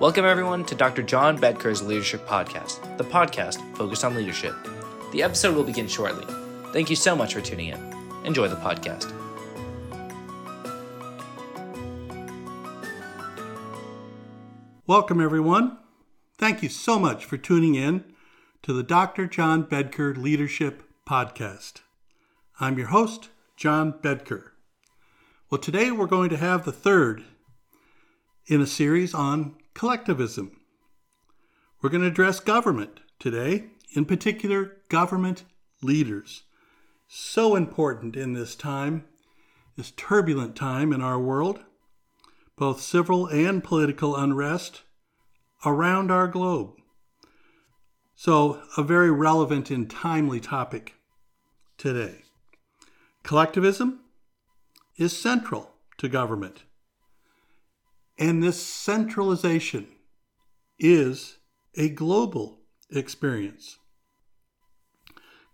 Welcome, everyone, to Dr. John Bedker's Leadership Podcast, the podcast focused on leadership. The episode will begin shortly. Thank you so much for tuning in. Enjoy the podcast. Welcome, everyone. Thank you so much for tuning in to the Dr. John Bedker Leadership Podcast. I'm your host, John Bedker. Well, today we're going to have the third in a series on collectivism. We're going to address government today, in particular, government leaders. So important in this time, this turbulent time in our world, both civil and political unrest around our globe. So, a very relevant and timely topic today. Collectivism is central to government. And this centralization is a global experience.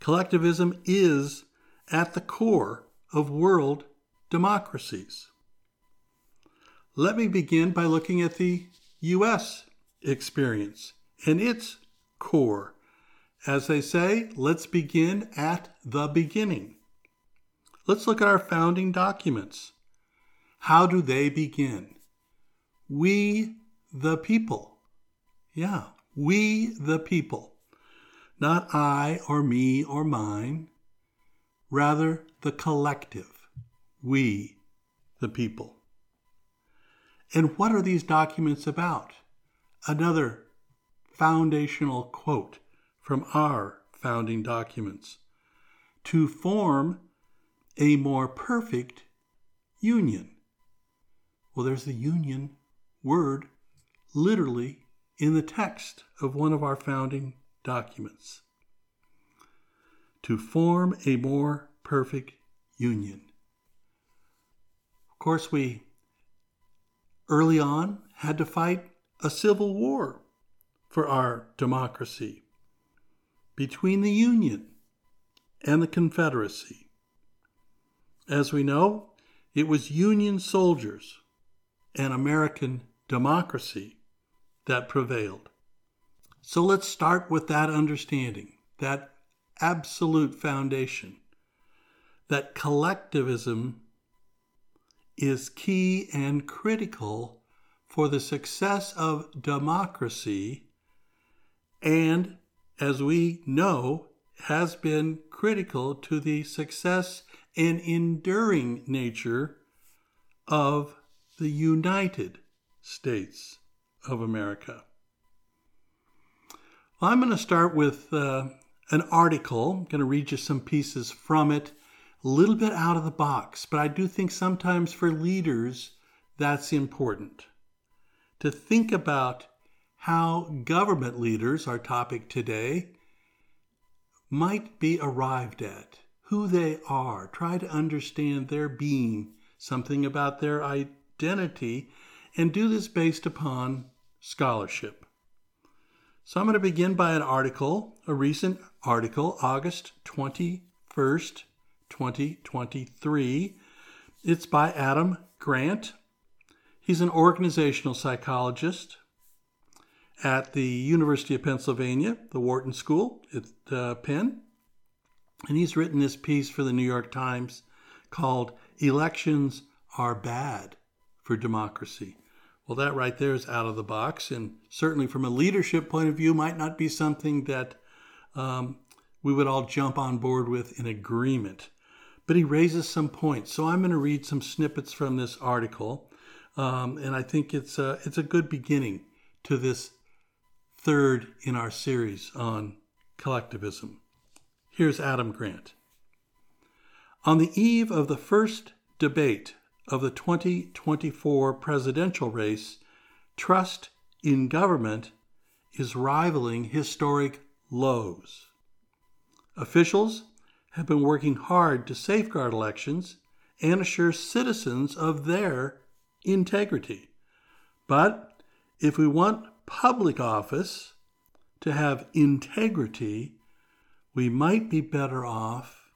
Collectivism is at the core of world democracies. Let me begin by looking at the U.S. experience and its core. As they say, let's begin at the beginning. Let's look at our founding documents. How do they begin? We the people. Yeah, we the people. Not I or me or mine, rather the collective. We the people. And what are these documents about? Another foundational quote from our founding documents to form a more perfect union. Well, there's the union word literally in the text of one of our founding documents to form a more perfect union. Of course, we early on had to fight a civil war for our democracy between the Union and the Confederacy. As we know, it was Union soldiers and American democracy that prevailed. So let's start with that understanding, that absolute foundation, that collectivism is key and critical for the success of democracy and, as we know, has been critical to the success and enduring nature of the United States of America. I'm going to start with uh, an article. I'm going to read you some pieces from it, a little bit out of the box, but I do think sometimes for leaders that's important to think about how government leaders, our topic today, might be arrived at, who they are, try to understand their being, something about their identity, and do this based upon scholarship. So I'm going to begin by an article, a recent article, August 21st, 2023. It's by Adam Grant. He's an organizational psychologist at the University of Pennsylvania, the Wharton School at uh, Penn. And he's written this piece for the New York Times called Elections Are Bad for Democracy. Well, that right there is out of the box, and certainly from a leadership point of view, might not be something that um, we would all jump on board with in agreement. But he raises some points. So I'm going to read some snippets from this article, um, and I think it's a, it's a good beginning to this third in our series on collectivism. Here's Adam Grant. On the eve of the first debate of the 2024 presidential race, trust in government is rivaling historic lows. Officials have been working hard to safeguard elections and assure citizens of their integrity. But if we want public office to have integrity, we might be better off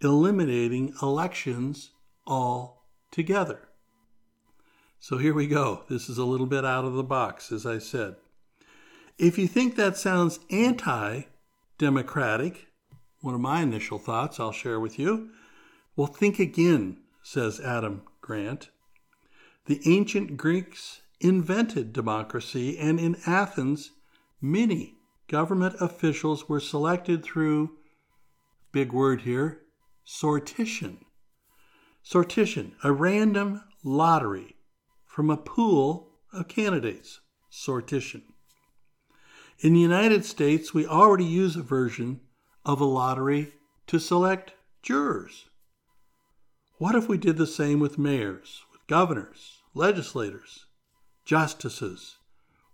eliminating elections all together. So here we go. This is a little bit out of the box, as I said. If you think that sounds anti democratic, one of my initial thoughts I'll share with you, well, think again, says Adam Grant. The ancient Greeks invented democracy, and in Athens, many government officials were selected through, big word here, sortition. Sortition, a random lottery from a pool of candidates. Sortition. In the United States, we already use a version of a lottery to select jurors. What if we did the same with mayors, with governors, legislators, justices?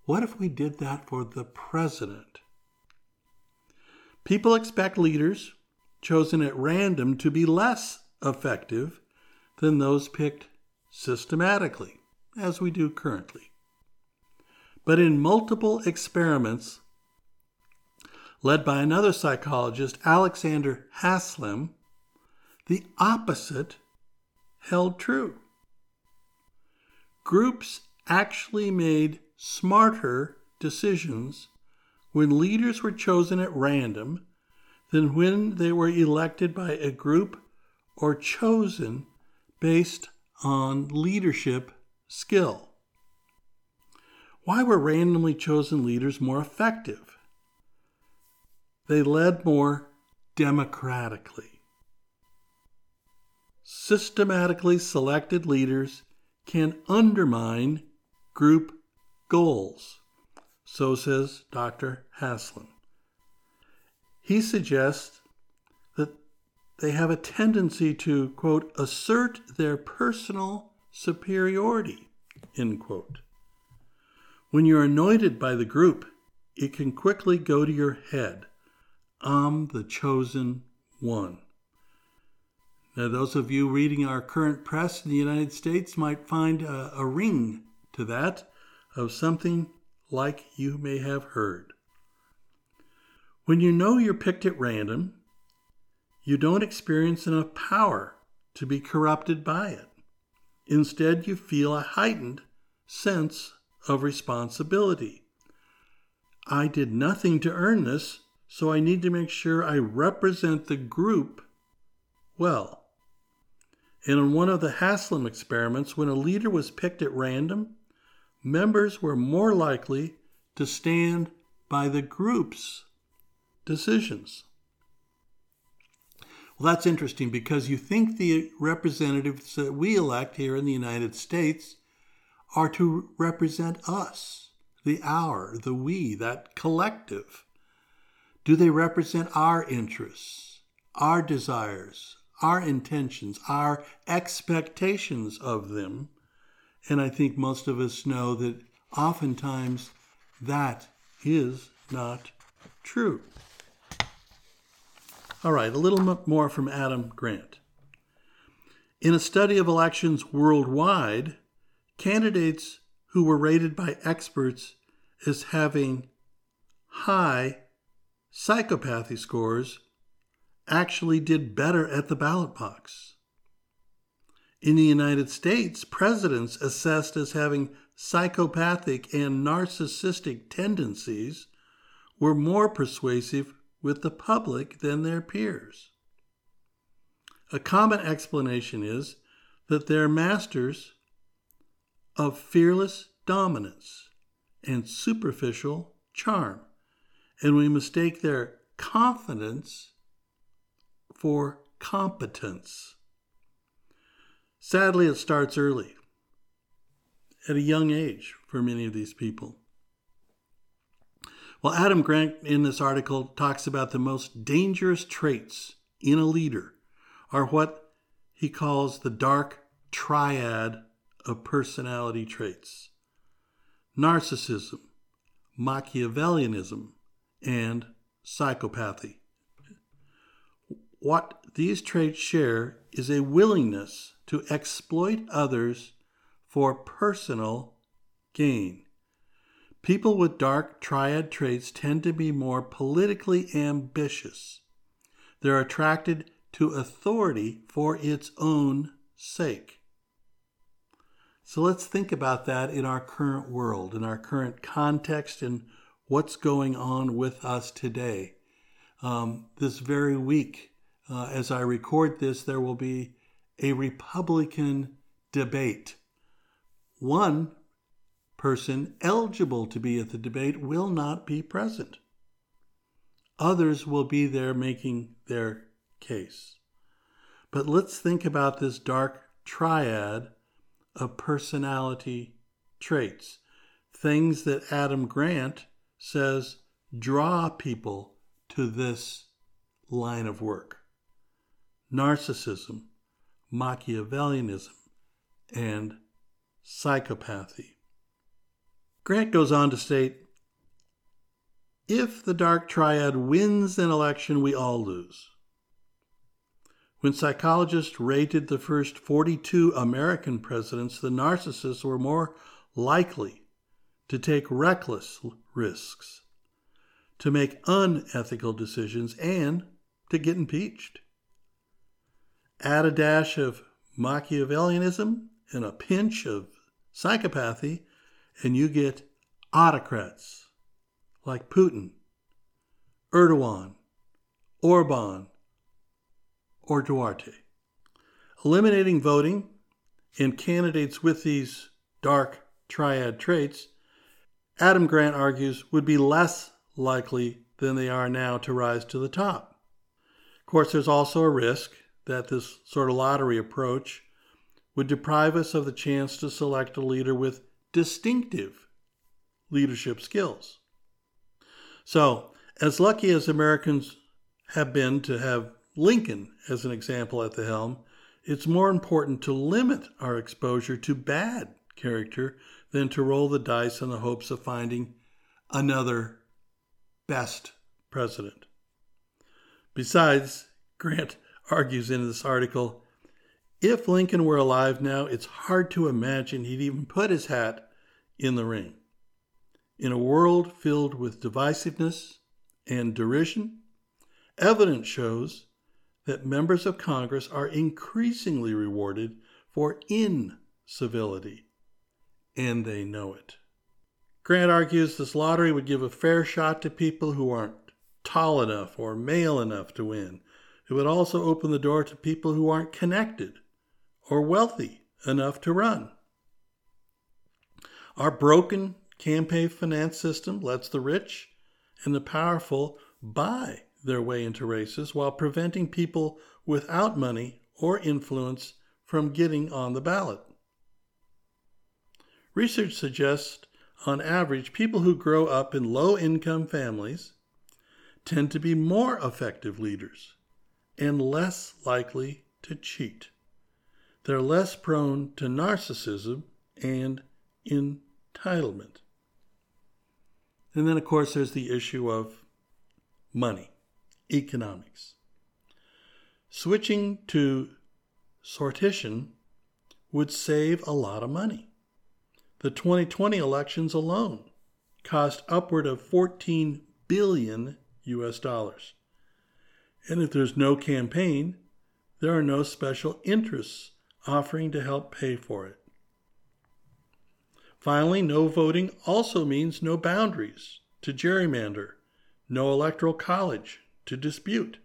What if we did that for the president? People expect leaders chosen at random to be less effective than those picked systematically as we do currently. But in multiple experiments led by another psychologist, Alexander Haslam, the opposite held true. Groups actually made smarter decisions when leaders were chosen at random than when they were elected by a group or chosen based on leadership skill. Why were randomly chosen leaders more effective? They led more democratically. Systematically selected leaders can undermine group goals, so says Dr. Haslam. He suggests they have a tendency to, quote, assert their personal superiority, end quote. When you're anointed by the group, it can quickly go to your head. I'm the chosen one. Now, those of you reading our current press in the United States might find a, a ring to that of something like you may have heard. When you know you're picked at random, you don't experience enough power to be corrupted by it. Instead, you feel a heightened sense of responsibility. I did nothing to earn this, so I need to make sure I represent the group well. And in one of the Haslam experiments, when a leader was picked at random, members were more likely to stand by the group's decisions. Well, that's interesting because you think the representatives that we elect here in the United States are to represent us, the our, the we, that collective. Do they represent our interests, our desires, our intentions, our expectations of them? And I think most of us know that oftentimes that is not true. All right, a little more from Adam Grant. In a study of elections worldwide, candidates who were rated by experts as having high psychopathy scores actually did better at the ballot box. In the United States, presidents assessed as having psychopathic and narcissistic tendencies were more persuasive with the public than their peers. A common explanation is that they're masters of fearless dominance and superficial charm, and we mistake their confidence for competence. Sadly, it starts early, at a young age for many of these people. Well, Adam Grant in this article talks about the most dangerous traits in a leader are what he calls the dark triad of personality traits narcissism, Machiavellianism, and psychopathy. What these traits share is a willingness to exploit others for personal gain. People with dark triad traits tend to be more politically ambitious. They're attracted to authority for its own sake. So let's think about that in our current world, in our current context, and what's going on with us today. Um, this very week, uh, as I record this, there will be a Republican debate. One person eligible to be at the debate will not be present. Others will be there making their case. But let's think about this dark triad of personality traits, things that Adam Grant says draw people to this line of work narcissism, Machiavellianism, and psychopathy. Grant goes on to state if the dark triad wins an election, we all lose. When psychologists rated the first 42 American presidents, the narcissists were more likely to take reckless risks, to make unethical decisions, and to get impeached. Add a dash of Machiavellianism and a pinch of psychopathy, and you get autocrats like Putin, Erdogan, Orban, or Duterte. Eliminating voting in candidates with these dark triad traits, Adam Grant argues, would be less likely than they are now to rise to the top. Of course, there's also a risk that this sort of lottery approach would deprive us of the chance to select a leader with distinctive leadership skills. So, as lucky as Americans have been to have Lincoln as an example at the helm, it's more important to limit our exposure to bad character than to roll the dice in the hopes of finding another best president. Besides, Grant argues in this article if Lincoln were alive now, it's hard to imagine he'd even put his hat in the ring. In a world filled with divisiveness and derision, evidence shows that members of Congress are increasingly rewarded for incivility, and they know it. Grant argues this lottery would give a fair shot to people who aren't tall enough or male enough to win. It would also open the door to people who aren't connected or wealthy enough to run. Our broken campaign finance system lets the rich and the powerful buy their way into races while preventing people without money or influence from getting on the ballot. Research suggests, on average, people who grow up in low income families tend to be more effective leaders and less likely to cheat. They're less prone to narcissism and entitlement. And then, of course, there's the issue of money economics. Switching to sortition would save a lot of money. The 2020 elections alone cost upward of 14 billion US dollars. And if there's no campaign, there are no special interests offering to help pay for it. Finally, no voting also means no boundaries to gerrymander, no electoral college to dispute.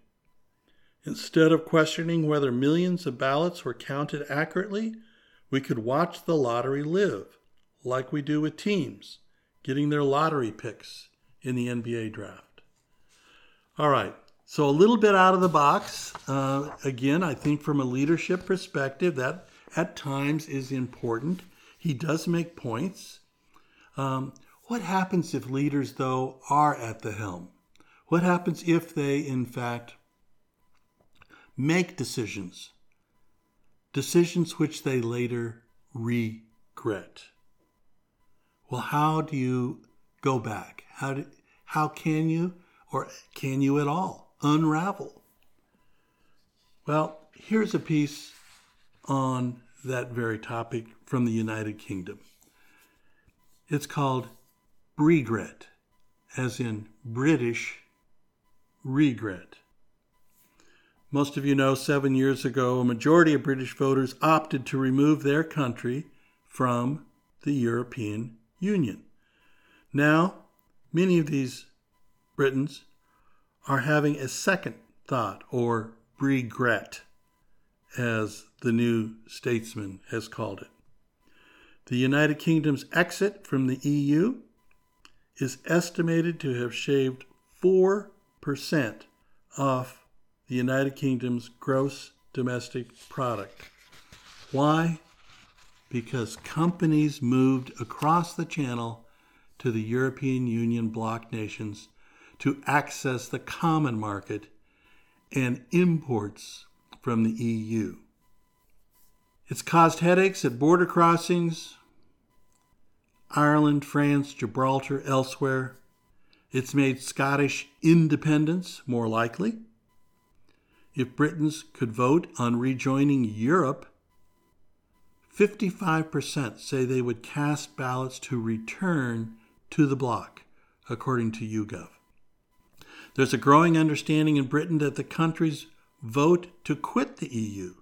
Instead of questioning whether millions of ballots were counted accurately, we could watch the lottery live, like we do with teams getting their lottery picks in the NBA draft. All right, so a little bit out of the box. Uh, again, I think from a leadership perspective, that at times is important. He does make points. Um, what happens if leaders, though, are at the helm? What happens if they, in fact, make decisions? Decisions which they later regret. Well, how do you go back? How, do, how can you, or can you at all, unravel? Well, here's a piece on that very topic from the United Kingdom. It's called Regret, as in British regret. Most of you know seven years ago, a majority of British voters opted to remove their country from the European Union. Now, many of these Britons are having a second thought or regret, as the New Statesman has called it. The United Kingdom's exit from the EU is estimated to have shaved 4% off the United Kingdom's gross domestic product. Why? Because companies moved across the channel to the European Union bloc nations to access the common market and imports from the EU. It's caused headaches at border crossings, Ireland, France, Gibraltar, elsewhere. It's made Scottish independence more likely. If Britons could vote on rejoining Europe, 55% say they would cast ballots to return to the bloc, according to YouGov. There's a growing understanding in Britain that the country's vote to quit the EU,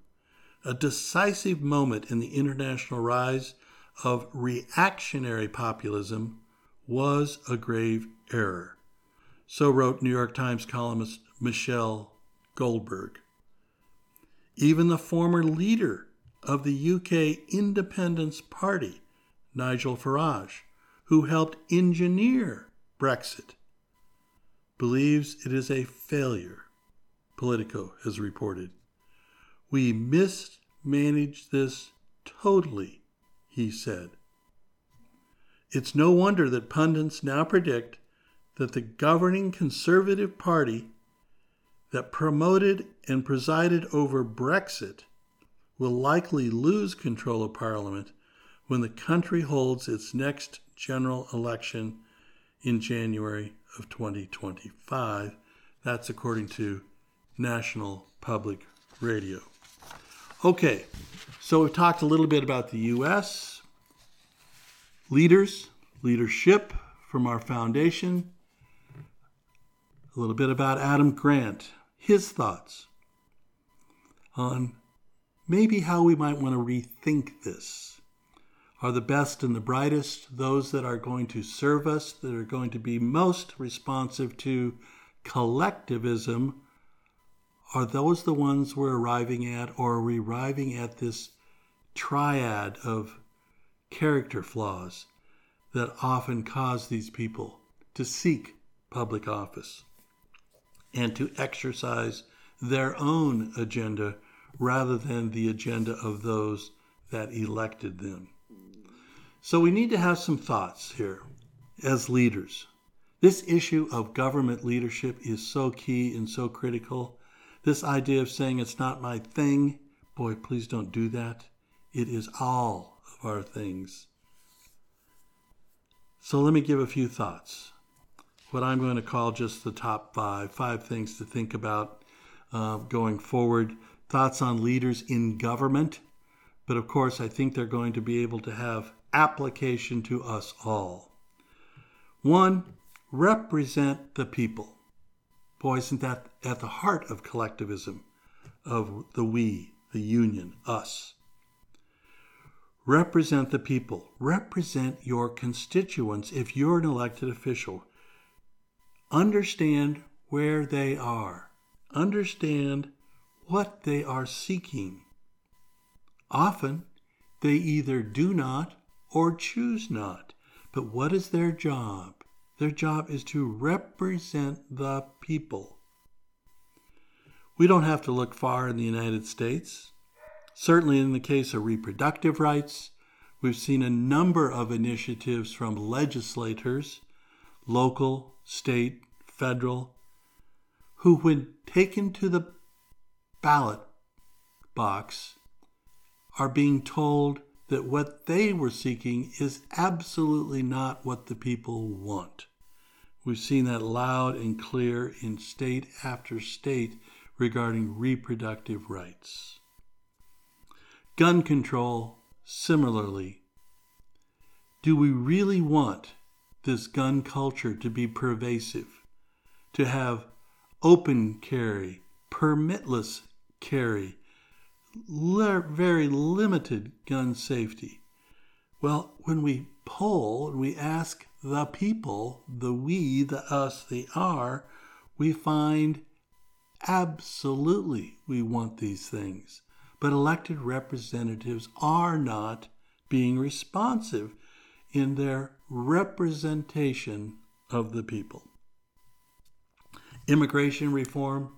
a decisive moment in the international rise of reactionary populism, was a grave error. So wrote New York Times columnist Michelle Goldberg. Even the former leader of the UK Independence Party, Nigel Farage, who helped engineer Brexit, believes it is a failure, Politico has reported. We mismanaged this totally, he said. It's no wonder that pundits now predict that the governing Conservative Party that promoted and presided over Brexit will likely lose control of Parliament when the country holds its next general election in January of 2025. That's according to National Public Radio. Okay, so we've talked a little bit about the U.S. leaders, leadership from our foundation, a little bit about Adam Grant, his thoughts on maybe how we might want to rethink this are the best and the brightest, those that are going to serve us, that are going to be most responsive to collectivism, are those the ones we're arriving at, or are we arriving at this triad of character flaws that often cause these people to seek public office and to exercise their own agenda rather than the agenda of those that elected them? So we need to have some thoughts here as leaders. This issue of government leadership is so key and so critical. This idea of saying it's not my thing, boy, please don't do that. It is all of our things. So let me give a few thoughts. What I'm going to call just the top five, five things to think about uh, going forward. Thoughts on leaders in government. But of course, I think they're going to be able to have application to us all. One, represent the people. Boy, isn't that at the heart of collectivism, of the we, the union, us? Represent the people. Represent your constituents if you're an elected official. Understand where they are. Understand what they are seeking. Often, they either do not or choose not. But what is their job? Their job is to represent the people. We don't have to look far in the United States. Certainly, in the case of reproductive rights, we've seen a number of initiatives from legislators, local, state, federal, who, when taken to the ballot box, are being told that what they were seeking is absolutely not what the people want. We've seen that loud and clear in state after state regarding reproductive rights. Gun control, similarly. Do we really want this gun culture to be pervasive? To have open carry, permitless carry, very limited gun safety. Well, when we poll and we ask the people, the we, the us, the are, we find absolutely we want these things. But elected representatives are not being responsive in their representation of the people. Immigration reform,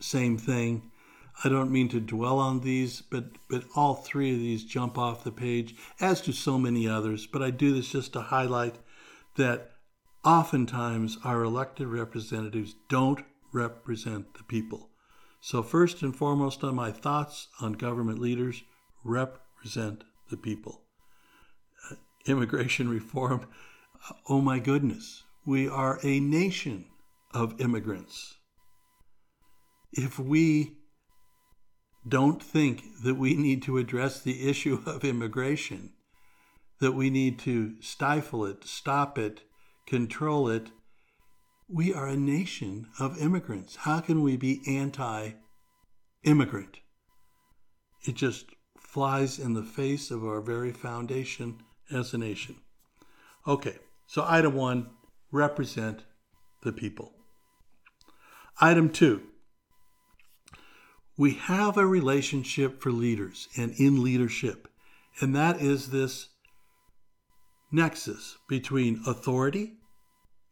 same thing. I don't mean to dwell on these, but, but all three of these jump off the page, as do so many others. But I do this just to highlight that oftentimes our elected representatives don't represent the people. So, first and foremost, on my thoughts on government leaders, represent the people. Uh, immigration reform, oh my goodness, we are a nation of immigrants. If we don't think that we need to address the issue of immigration, that we need to stifle it, stop it, control it, we are a nation of immigrants. How can we be anti immigrant? It just flies in the face of our very foundation as a nation. Okay, so item one represent the people. Item two we have a relationship for leaders and in leadership, and that is this nexus between authority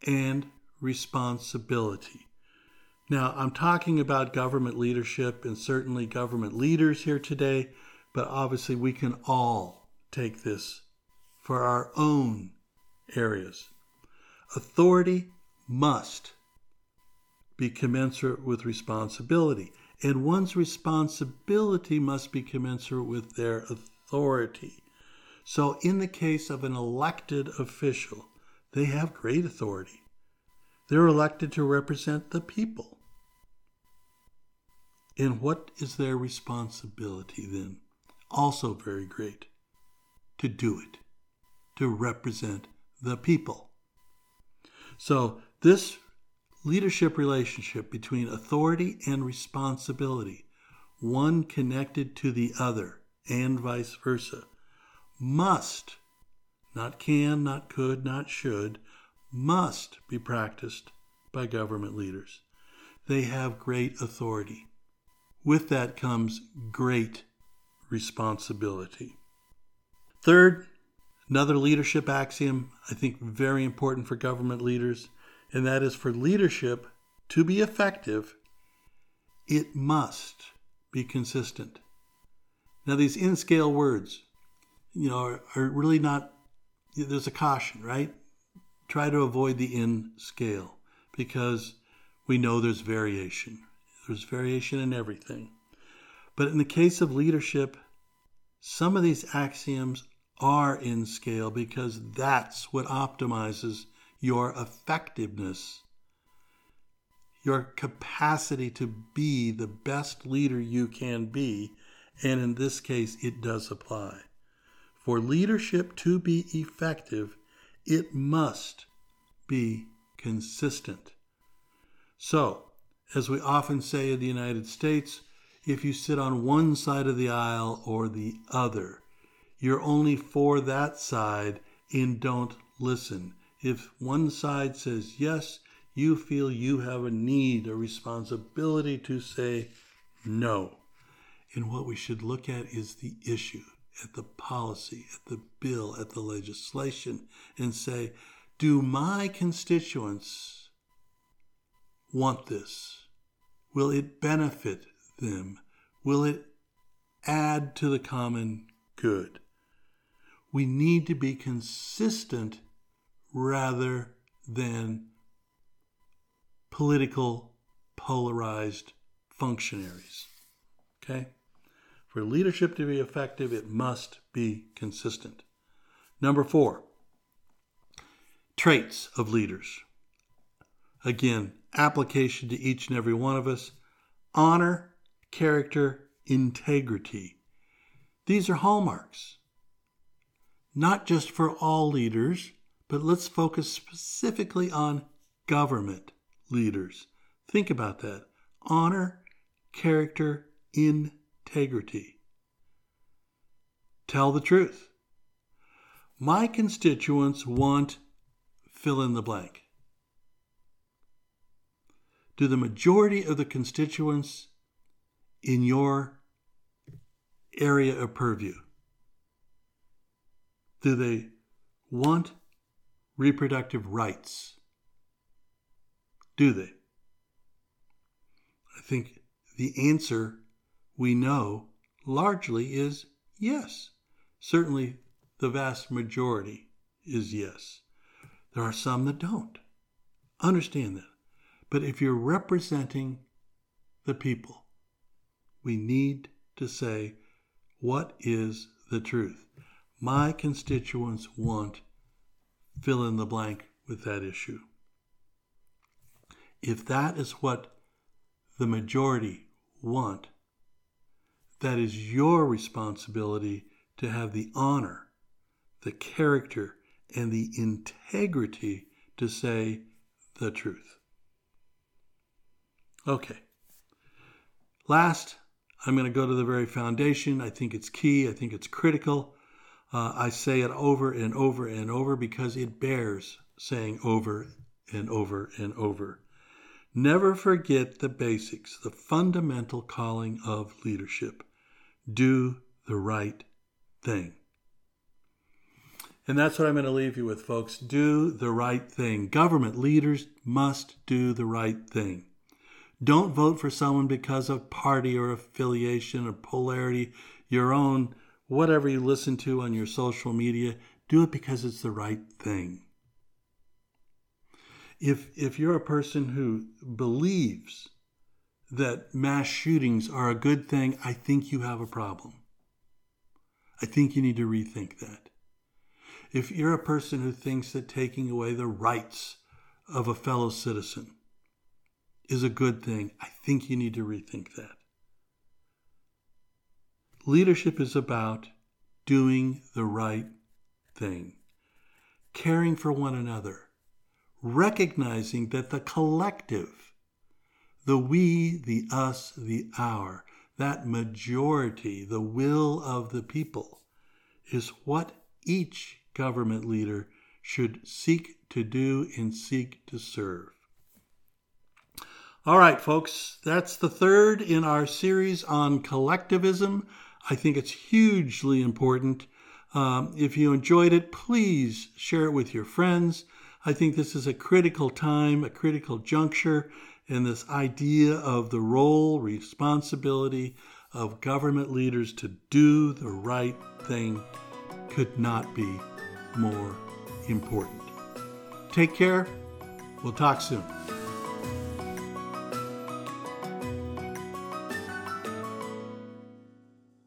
and responsibility. Now, I'm talking about government leadership and certainly government leaders here today, but obviously we can all take this for our own areas. Authority must be commensurate with responsibility and one's responsibility must be commensurate with their authority. So, in the case of an elected official, they have great authority. They're elected to represent the people. And what is their responsibility then? Also, very great to do it, to represent the people. So, this leadership relationship between authority and responsibility, one connected to the other, and vice versa, must, not can, not could, not should, must be practiced by government leaders. They have great authority. With that comes great responsibility. Third, another leadership axiom, I think very important for government leaders and that is for leadership to be effective, it must be consistent. Now, these in scale words, you know, are, are, really not, there's a caution, right? Try to avoid the in scale because we know there's variation. There's variation in everything. But in the case of leadership, some of these axioms are in scale because that's what optimizes your effectiveness, your capacity to be the best leader you can be. And in this case, it does apply. For leadership to be effective, it must be consistent. So, as we often say in the United States, if you sit on one side of the aisle or the other, you're only for that side and don't listen. If one side says yes, you feel you have a need, a responsibility to say no. And what we should look at is the issue, at the policy, at the bill, at the legislation, and say, do my constituents want this? Will it benefit them? Will it add to the common good? We need to be consistent rather than political polarized functionaries. Okay? For leadership to be effective, it must be consistent. Number four, traits of leaders. Again, application to each and every one of us honor, character, integrity. These are hallmarks, not just for all leaders, but let's focus specifically on government leaders. Think about that honor, character, integrity. Tell the truth. My constituents want fill in the blank. Do the majority of the constituents in your area of purview do they want reproductive rights? Do they? I think the answer we know largely is yes. Certainly, the vast majority is yes. There are some that don't. Understand that. But if you're representing the people, we need to say, what is the truth? My constituents want fill in the blank with that issue. If that is what the majority want, that is your responsibility to have the honor, the character, and the integrity to say the truth. Okay. Last, I'm going to go to the very foundation. I think it's key. I think it's critical. Uh, I say it over and over and over because it bears saying over and over and over. Never forget the basics, the fundamental calling of leadership. Do the right thing. And that's what I'm going to leave you with, folks. Do the right thing. Government leaders must do the right thing. Don't vote for someone because of party or affiliation or polarity, your own whatever you listen to on your social media, do it because it's the right thing. If, if you're a person who believes that mass shootings are a good thing, I think you have a problem. I think you need to rethink that. If you're a person who thinks that taking away the rights of a fellow citizen is a good thing, I think you need to rethink that. Leadership is about doing the right thing, caring for one another, recognizing that the collective, the we, the us, the our, that majority, the will of the people, is what each government leader should seek to do and seek to serve. All right, folks, that's the third in our series on collectivism. I think it's hugely important. Um, if you enjoyed it, please share it with your friends. I think this is a critical time, a critical juncture, and this idea of the role, responsibility of government leaders to do the right thing could not be more important. Take care. We'll talk soon.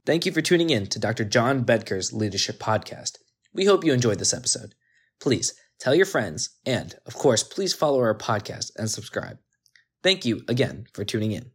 Thank you for tuning in to Dr. John Bedker's Leadership Podcast. We hope you enjoyed this episode. Please tell your friends, and of course, please follow our podcast and subscribe. Thank you again for tuning in.